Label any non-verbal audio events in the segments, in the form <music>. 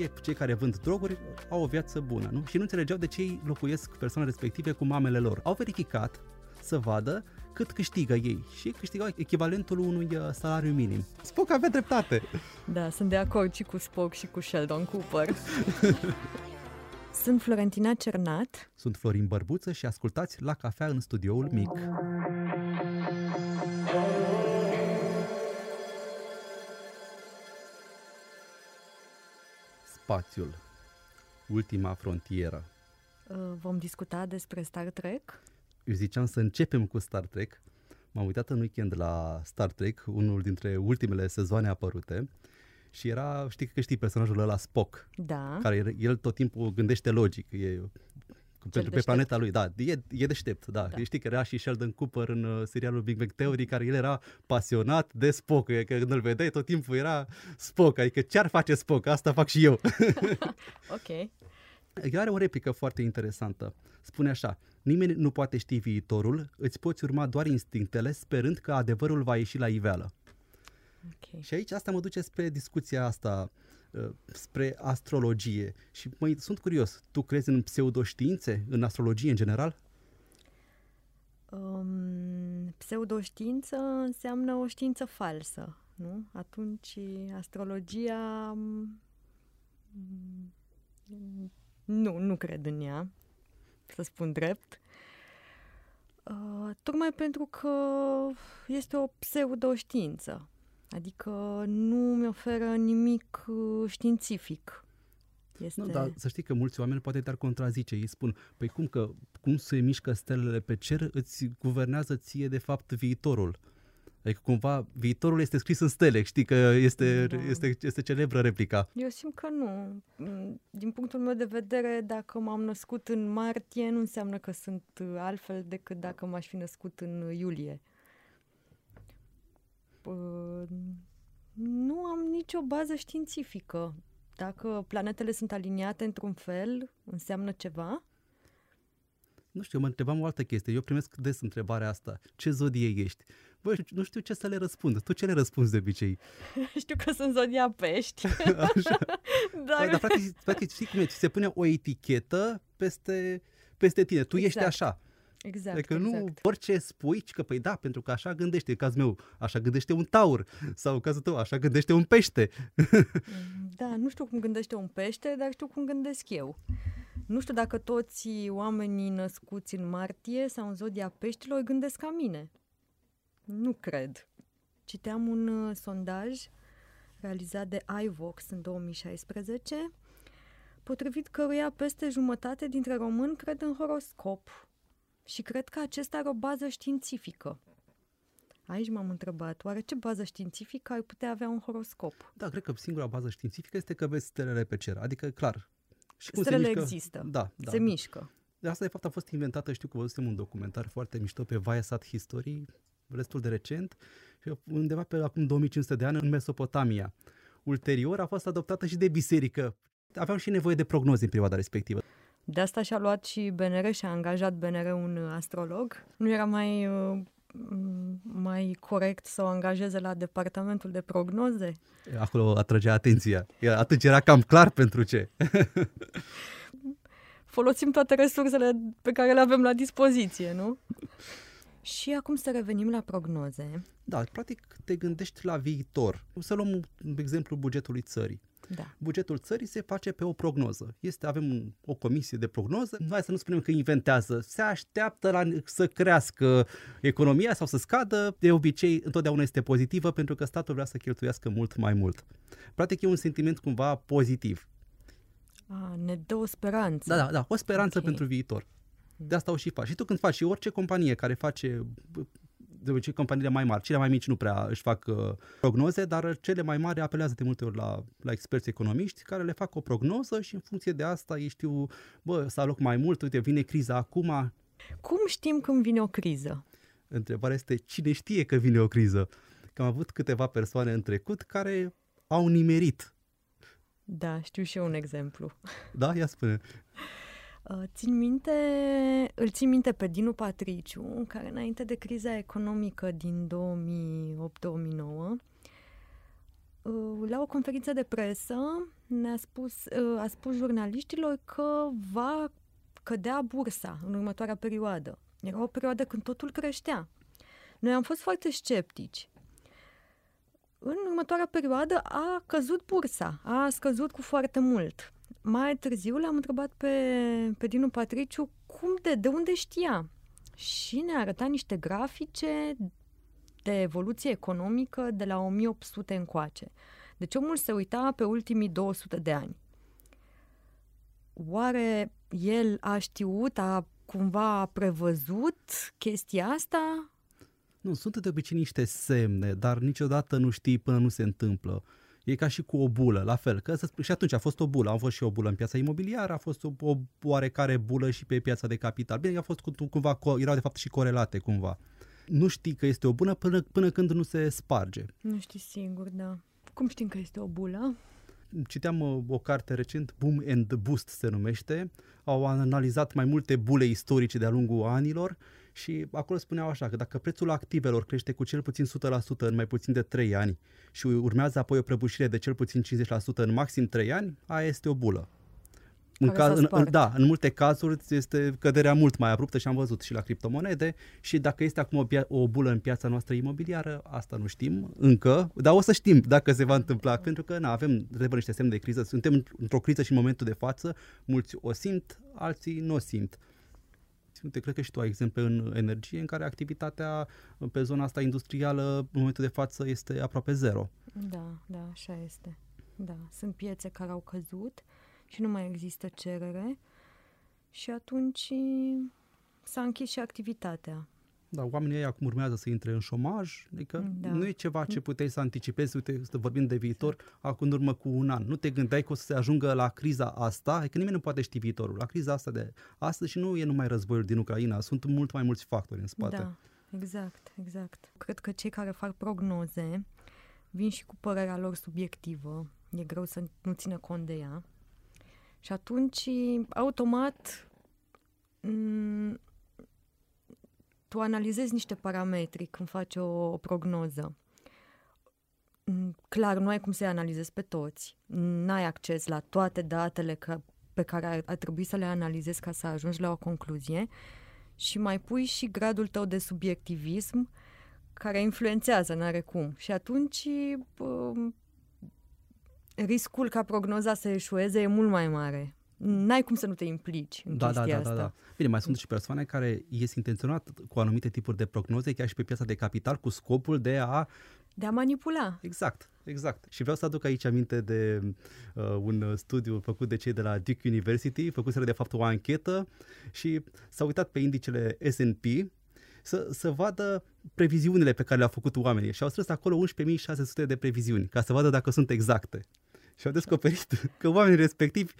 veche, cei care vând droguri au o viață bună, nu? Și nu înțelegeau de ce ei locuiesc persoane respective cu mamele lor. Au verificat să vadă cât câștigă ei și câștigau echivalentul unui uh, salariu minim. Spock avea dreptate. Da, sunt de acord și cu Spock și cu Sheldon Cooper. Sunt Florentina Cernat. Sunt Florin Bărbuță și ascultați La Cafea în studioul mic. Spațiul. Ultima frontieră. Uh, vom discuta despre Star Trek. Eu ziceam să începem cu Star Trek. M-am uitat în weekend la Star Trek, unul dintre ultimele sezoane apărute. Și era, știi că știi personajul ăla Spock, Da. care el tot timpul gândește logic, e pentru pe deștept. planeta lui, da, e, e deștept, da. Da. da. Știi că era și Sheldon Cooper în uh, serialul Big Bang Theory, care el era pasionat de Spock, e că când îl vedeai tot timpul era Spock, adică ce-ar face Spock, asta fac și eu. <laughs> <laughs> Ok. Are o replică foarte interesantă. Spune așa, nimeni nu poate ști viitorul, îți poți urma doar instinctele sperând că adevărul va ieși la iveală. Ok. Și aici asta mă duce spre discuția asta, uh, spre astrologie. Și măi, sunt curios, tu crezi în pseudoștiințe, în astrologie în general? Um, pseudoștiință înseamnă o știință falsă, nu? Atunci astrologia... mm, Nu, nu cred în ea, să spun drept. Uh, tocmai pentru că este o pseudoștiință. Adică nu mi oferă nimic uh, științific. Este... Nu, dar să știi că mulți oameni poate te-ar contrazice. Ei spun, păi cum că cum se mișcă stelele pe cer, îți guvernează ție de fapt viitorul. Adică cumva viitorul este scris în stele, știi că este, Da. este, este celebră replica. Eu simt că nu. Mm, Din punctul meu de vedere, dacă m-am născut în martie, nu înseamnă că sunt uh, altfel decât dacă m-aș fi născut în uh, iulie. Pă, Nu am nicio bază științifică. Dacă planetele sunt aliniate într-un fel, înseamnă ceva? Nu știu, mă întrebam o altă chestie. Eu primesc des întrebarea asta. Ce zodie ești? Băi, nu știu ce să le răspund. Tu ce le răspunzi de obicei? <laughs> Știu că sunt zodia pești, <laughs> Așa. <laughs> dar... Dar practic, practic știi cum e? Ți se pune o etichetă peste, peste tine. Tu ești Exact. așa. Exact, Adică nu exact. orice spui, ci că păi da, pentru că așa gândește, în cazul meu, așa gândește un taur sau în cazul tău, așa gândește un pește. <laughs> Da, nu știu cum gândește un pește, dar știu cum gândesc eu. Nu știu dacă toți oamenii născuți în martie sau în zodia peștilor gândesc ca mine. Nu cred. Citeam un uh, sondaj realizat de iVox în 2016, potrivit căruia peste jumătate dintre români cred în horoscop și cred că acesta are o bază științifică. Aici m-am întrebat, oare ce bază științifică ar putea avea un horoscop? Da, cred că singura bază științifică este că vezi stelele pe cer. Adică, clar. Și cum Stelele se mișcă, există. Da, da. Se mișcă. De asta, de fapt, a fost inventată, știu că văzusem un documentar foarte mișto pe Viasat History, destul de recent, și undeva pe acum 2500 de ani în Mesopotamia. Ulterior a fost adoptată și de biserică. Aveau și nevoie de prognoze în perioada respectivă. De asta și-a luat și BNR și a angajat BNR un uh, astrolog. Nu era mai, uh, m- mai corect să o angajeze la departamentul de prognoze? Acolo atragea atenția. Era- Atunci era cam clar pentru ce. <laughs> Folosim toate resursele pe care le avem la dispoziție, nu? Și acum să revenim la prognoze. Da, practic te gândești la viitor. Să luăm un exemplu bugetului țării. Da. Bugetul țării se face pe o prognoză. Este, avem un- o comisie de prognoză, hai să nu spunem că inventează, se așteaptă la, să crească economia sau să scadă, de obicei întotdeauna este pozitivă pentru că statul vrea să cheltuiască mult mai mult. Practic e un sentiment cumva pozitiv. A, ne dă o speranță. Da, da, da, o speranță Ok. pentru viitor. De asta o și faci. Și tu când faci, și orice companie care face, de obicei companiile mai mari, cele mai mici nu prea își fac uh, prognoze, dar cele mai mari apelează de multe ori la, la experți economiști care le fac o prognoză și în funcție de asta ei știu, bă, să aloc mai mult, uite, vine criza acum. Cum știm când vine o criză? Întrebarea este cine știe că vine o criză. Că am avut câteva persoane în trecut care au nimerit. Da, știu și eu un exemplu. Da? Ia spune. Uh, Țin minte, îl țin minte pe Dinu Patriciu, care înainte de criza economică din 2008-2009, uh, îl la o conferință de presă ne-a spus, uh, a spus jurnaliștilor că va cădea bursa în următoarea perioadă. Era o perioadă când totul creștea. Noi am fost foarte sceptici. În următoarea perioadă a căzut bursa, a scăzut cu foarte mult. Mai târziu l-am întrebat pe, pe Dinu Patriciu cum de, de unde știa. Și ne-a arătat niște grafice de evoluție economică de la 1800 încoace. Deci omul se uita pe ultimii 200 de ani. Oare el a știut, a cumva prevăzut chestia asta? Nu, sunt de obicei niște semne, dar niciodată nu știi până nu se întâmplă. E ca și cu o bulă, la fel. Că și atunci a fost o bulă, a fost și o bulă în piața imobiliară, a fost o, o oarecare bulă și pe piața de capital. Bine, a fost cumva, erau de fapt și corelate cumva. Nu știi că este o bună până, până când nu se sparge. Nu știi sigur, da. Cum știm că este o bulă? Citeam o, uh, o carte recent, Boom and Boost se numește. Au analizat mai multe bule istorice de-a lungul anilor și acolo spuneau așa că dacă prețul activelor crește cu cel puțin 100% în mai puțin de 3 ani și urmează apoi o prăbușire de cel puțin 50% în maxim 3 ani, aia este o bulă. În caz, în, în, da, în multe cazuri este căderea mult mai abruptă și am văzut și la criptomonede și dacă este acum o, o bulă în piața noastră imobiliară, asta nu știm încă, dar o să știm dacă se va întâmpla, pentru că na, avem trebuie niște semne de criză, suntem într-o criză și în momentul de față, mulți o simt, alții nu o simt. Uite, cred că și tu ai exemple în energie în care activitatea pe zona asta industrială în momentul de față este aproape zero. Da, da, așa este. Da, sunt piețe care au căzut și nu mai există cerere și atunci s-a închis și activitatea. Da, oamenii ăia acum urmează să intre în șomaj, adică da. nu e ceva ce puteai să anticipezi, uite, să vorbim de viitor, acum în urmă cu un an. Nu te gândeai că o să se ajungă la criza asta, că nimeni nu poate ști viitorul, la criza asta de astăzi și nu e numai războiul din Ucraina, sunt mult mai mulți factori în spate. Da, exact, exact. Cred că cei care fac prognoze vin și cu părerea lor subiectivă, e greu să nu țină cont de ea. Și atunci, automat, m- tu analizezi niște parametri când faci o, o prognoză. Clar, nu ai cum să-i analizezi pe toți. N-ai acces la toate datele că, pe care ar, ar trebui să le analizezi ca să ajungi la o concluzie și mai pui și gradul tău de subiectivism care influențează, n-are cum. Și atunci riscul ca prognoza să eșueze e mult mai mare. N-ai cum să nu te implici în da, da, chestia da, asta. Da, da. Bine, mai sunt și persoane care ies intenționat cu anumite tipuri de prognoze, chiar și pe piața de capital, cu scopul de a... De a manipula. Exact, exact. Și vreau să aduc aici aminte de uh, un studiu făcut de cei de la Duke University, făcuseră de fapt o anchetă și s-au uitat pe indicele S&P să, să vadă previziunile pe care le-au făcut oamenii și au strâns acolo 11.600 de previziuni ca să vadă dacă sunt exacte. Și au descoperit <laughs> că oamenii respectivi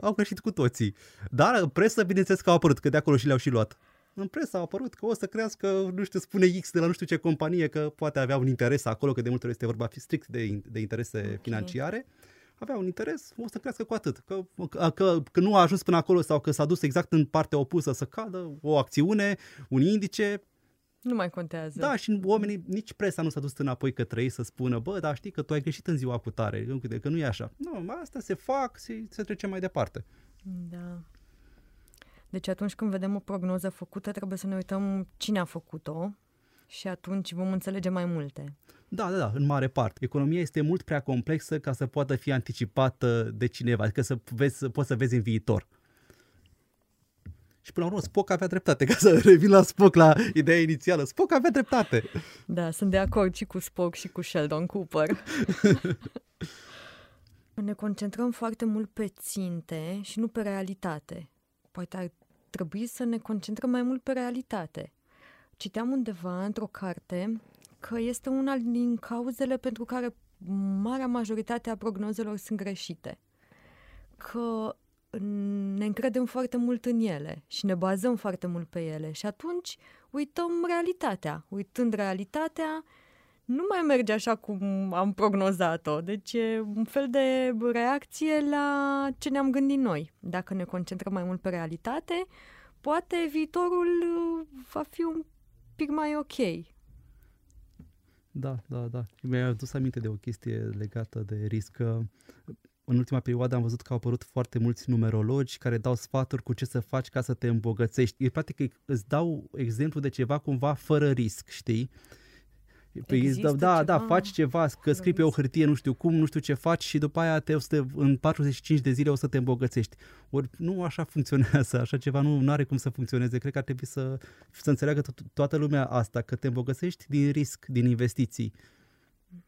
au greșit cu toții. Dar în presă, bineînțeles că au apărut, că de acolo și le-au și luat. În presă a apărut că o să crească, nu știu, spune X de la nu știu ce companie, că poate avea un interes acolo, că de multe ori este vorba strict de, de interese okay. financiare avea un interes, o să crească cu atât. Că, că, că, că nu a ajuns până acolo sau că s-a dus exact în partea opusă să cadă o acțiune, un indice, nu mai contează. Da, și oamenii, nici presa nu s-a dus înapoi către ei să spună, bă, dar știi că tu ai greșit în ziua cu tare, că nu e așa. Nu, asta se fac, se, se trece mai departe. Da. Deci atunci când vedem o prognoză făcută, trebuie să ne uităm cine a făcut-o și atunci vom înțelege mai multe. Da, da, da, în mare parte. Economia este mult prea complexă ca să poată fi anticipată de cineva, adică să, vezi, să poți să vezi în viitor. Și până la urmă Spock avea dreptate, <laughs> ca să revin la Spock, la ideea inițială. Spock avea dreptate. Da, sunt de acord și cu Spock și cu Sheldon Cooper. <laughs> ne concentrăm foarte mult pe ținte și nu pe realitate. Poate ar trebui să ne concentrăm mai mult pe realitate. Citeam undeva într-o carte că este una din cauzele pentru care marea majoritate a prognozelor sunt greșite. Că ne încredem foarte mult în ele și ne bazăm foarte mult pe ele și atunci uităm realitatea. Uitând realitatea, nu mai merge așa cum am prognozat-o. Deci e un fel de reacție la ce ne-am gândit noi. Dacă ne concentrăm mai mult pe realitate, poate viitorul uh, va fi un pic mai ok. Da, da, da. Mi-a adus aminte de o chestie legată de risc. În ultima perioadă am văzut că au apărut foarte mulți numerologi care dau sfaturi cu ce să faci ca să te îmbogățești. E practic îți dau exemplu de ceva cumva fără risc, știi? Păi îți dau, da, ceva? da, faci ceva, că scrii pe o hârtie, nu știu cum, nu știu ce faci și după aia te, o să te, în 45 de zile o să te îmbogățești. Ori nu așa funcționează, așa ceva nu are cum să funcționeze. Cred că ar trebui să, să înțeleagă to- toată lumea asta, că te îmbogățești din risc, din investiții.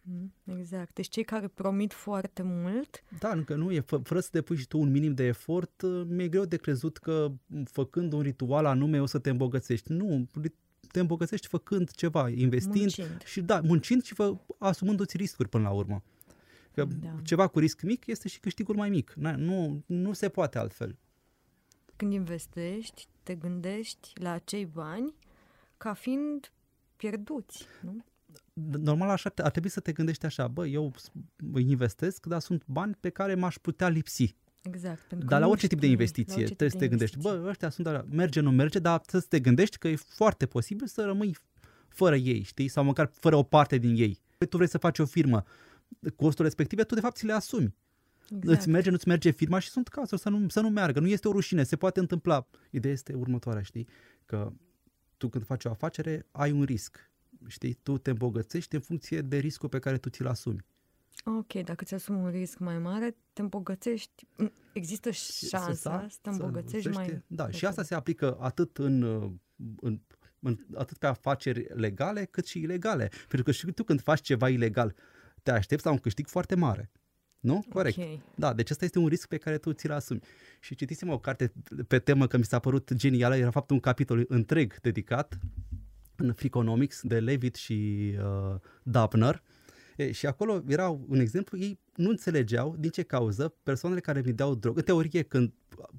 Mhm, exact. Deci cei care promit foarte mult... Da, încă nu e. Fă, fără să depui și tu un minim de efort, mi-e greu de crezut că făcând un ritual anume o să te îmbogățești. Nu, te îmbogățești făcând ceva, investind muncind. și da, muncind și fă, asumându-ți riscuri până la urmă. Că da. ceva cu risc mic este și câștigul mai mic. Na, nu, nu se poate altfel. Când investești, te gândești la acei bani ca fiind pierduți, nu? Normal așa ar trebui să te gândești așa, bă, eu investesc, dar sunt bani pe care m-aș putea lipsi. Exact. Dar la orice tip de investiție trebuie să te gândești, bă, ăștia sunt alea, merge, nu merge, dar să te gândești că e foarte posibil să rămâi fără ei, știi? Sau măcar fără o parte din ei. Păi tu vrei să faci o firmă, costul respective tu de fapt ți le asumi. Exact. Îți merge, nu-ți merge firma și sunt cazuri să nu, să nu meargă. Nu este o rușine, se poate întâmpla. Ideea este următoarea, știi? Că tu când faci o afacere ai un risc. Știi? Tu te îmbogățești în funcție de riscul pe care tu ți-l asumi. Ok, dacă ți asumi un risc mai mare, te îmbogățești. Există șansa să, să te îmbogățești să mai... Da, și asta se aplică atât în, în, în, atât pe afaceri legale, cât și ilegale. Pentru că și tu când faci ceva ilegal, te aștepți la un câștig foarte mare. Nu? Corect. Okay. Da, deci ăsta este un risc pe care tu ți-l asumi. Și citisem o carte pe temă că mi s-a părut genială, era fapt un capitol întreg dedicat în Freakonomics de Levitt și uh, Dapner. E, și acolo era un exemplu, ei nu înțelegeau din ce cauză persoanele care vindeau droguri, în teorie când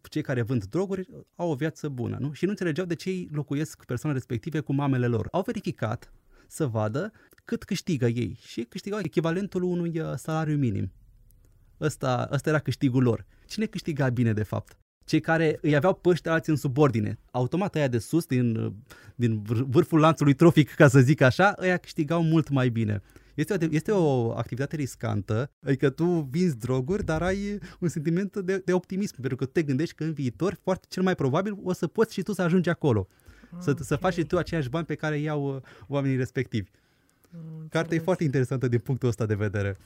cei care vând droguri au o viață bună, nu? Și nu înțelegeau de ce ei locuiesc persoanele respective cu mamele lor. Au verificat să vadă cât câștigă ei și câștigau echivalentul unui uh, salariu minim. Ăsta, ăsta era câștigul lor. Cine câștiga bine, de fapt? Cei care îi aveau pe ăștia alții în subordine. Automat aia de sus, din, uh, din vârful lanțului trofic, ca să zic așa, ăia câștigau mult mai bine. Este o, este o activitate riscantă, adică tu vinzi droguri, dar ai un sentiment de, de optimism, pentru că tu te gândești că în viitor, foarte cel mai probabil, o să poți și tu să ajungi acolo. Okay. Să, să faci și tu aceiași bani pe care iau uh, oamenii respectivi. Mm, Cartea e foarte interesantă din punctul ăsta de vedere.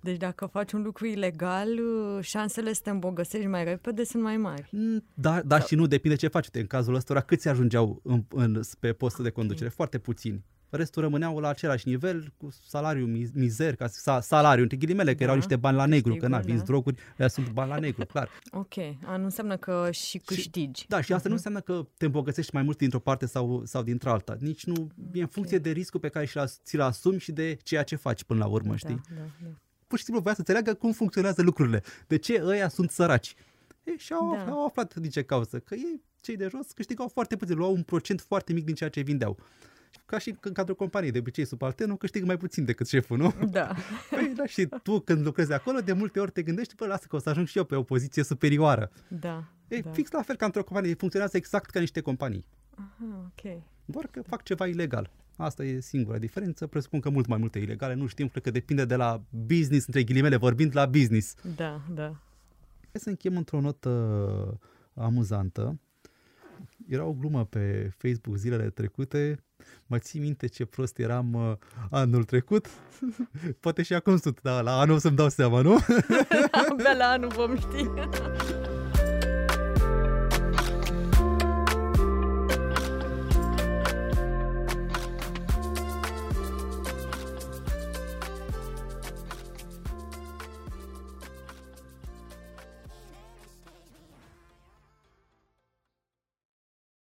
Deci dacă faci un lucru ilegal, uh, șansele să te îmbogăsești mai repede sunt mai mari. Mm, da, da Sau... și nu, depinde ce faci. În cazul ăsta, câți ajungeau în, în, pe postul okay. de conducere? Foarte puțini restul rămâneau la același nivel cu salariu mizer, ca sa, salariu, între ghilimele, că da, erau niște bani la negru, că n-a vinzi droguri, aia sunt bani la negru, clar. Ok, a, nu înseamnă că și câștigi. Și, da, și asta uh-huh. nu mhm. înseamnă că te îmbogățești mai mult dintr-o parte sau, sau dintr-alta. Nici nu, okay. e în funcție de riscul pe care ți-l asumi și de ceea ce faci până la urmă, da, știi? Da, da. Pur și simplu voia să înțeleagă cum funcționează lucrurile. De ce ăia sunt săraci. E, și au, da. au aflat din ce cauză, că ei, cei de jos, câștigau foarte puțin, luau un procent foarte mic din ceea ce vindeau ca și în cadrul companiei, de obicei subalternul câștigă mai puțin decât șeful, nu? Da. <laughs> Păi, da, și tu când lucrezi acolo, de multe ori te gândești, bă, lasă că o să ajung și eu pe o poziție superioară. Da. E da. fix la fel ca într-o companie, funcționează exact ca niște companii. Aha, ok. Doar că fac ceva ilegal. Asta e singura diferență. Presupun că mult mai multe ilegale, nu știm, cred că depinde de la business, între ghilimele vorbind, la business. Da, da. Hai să încheiem într-o notă amuzantă. Era o glumă pe Facebook zilele trecute Mă ții minte ce prost eram uh, anul trecut? <laughs> Poate și acum sunt, dar la anul o să-mi dau seama, nu? Abia <laughs> <laughs> la anul vom ști.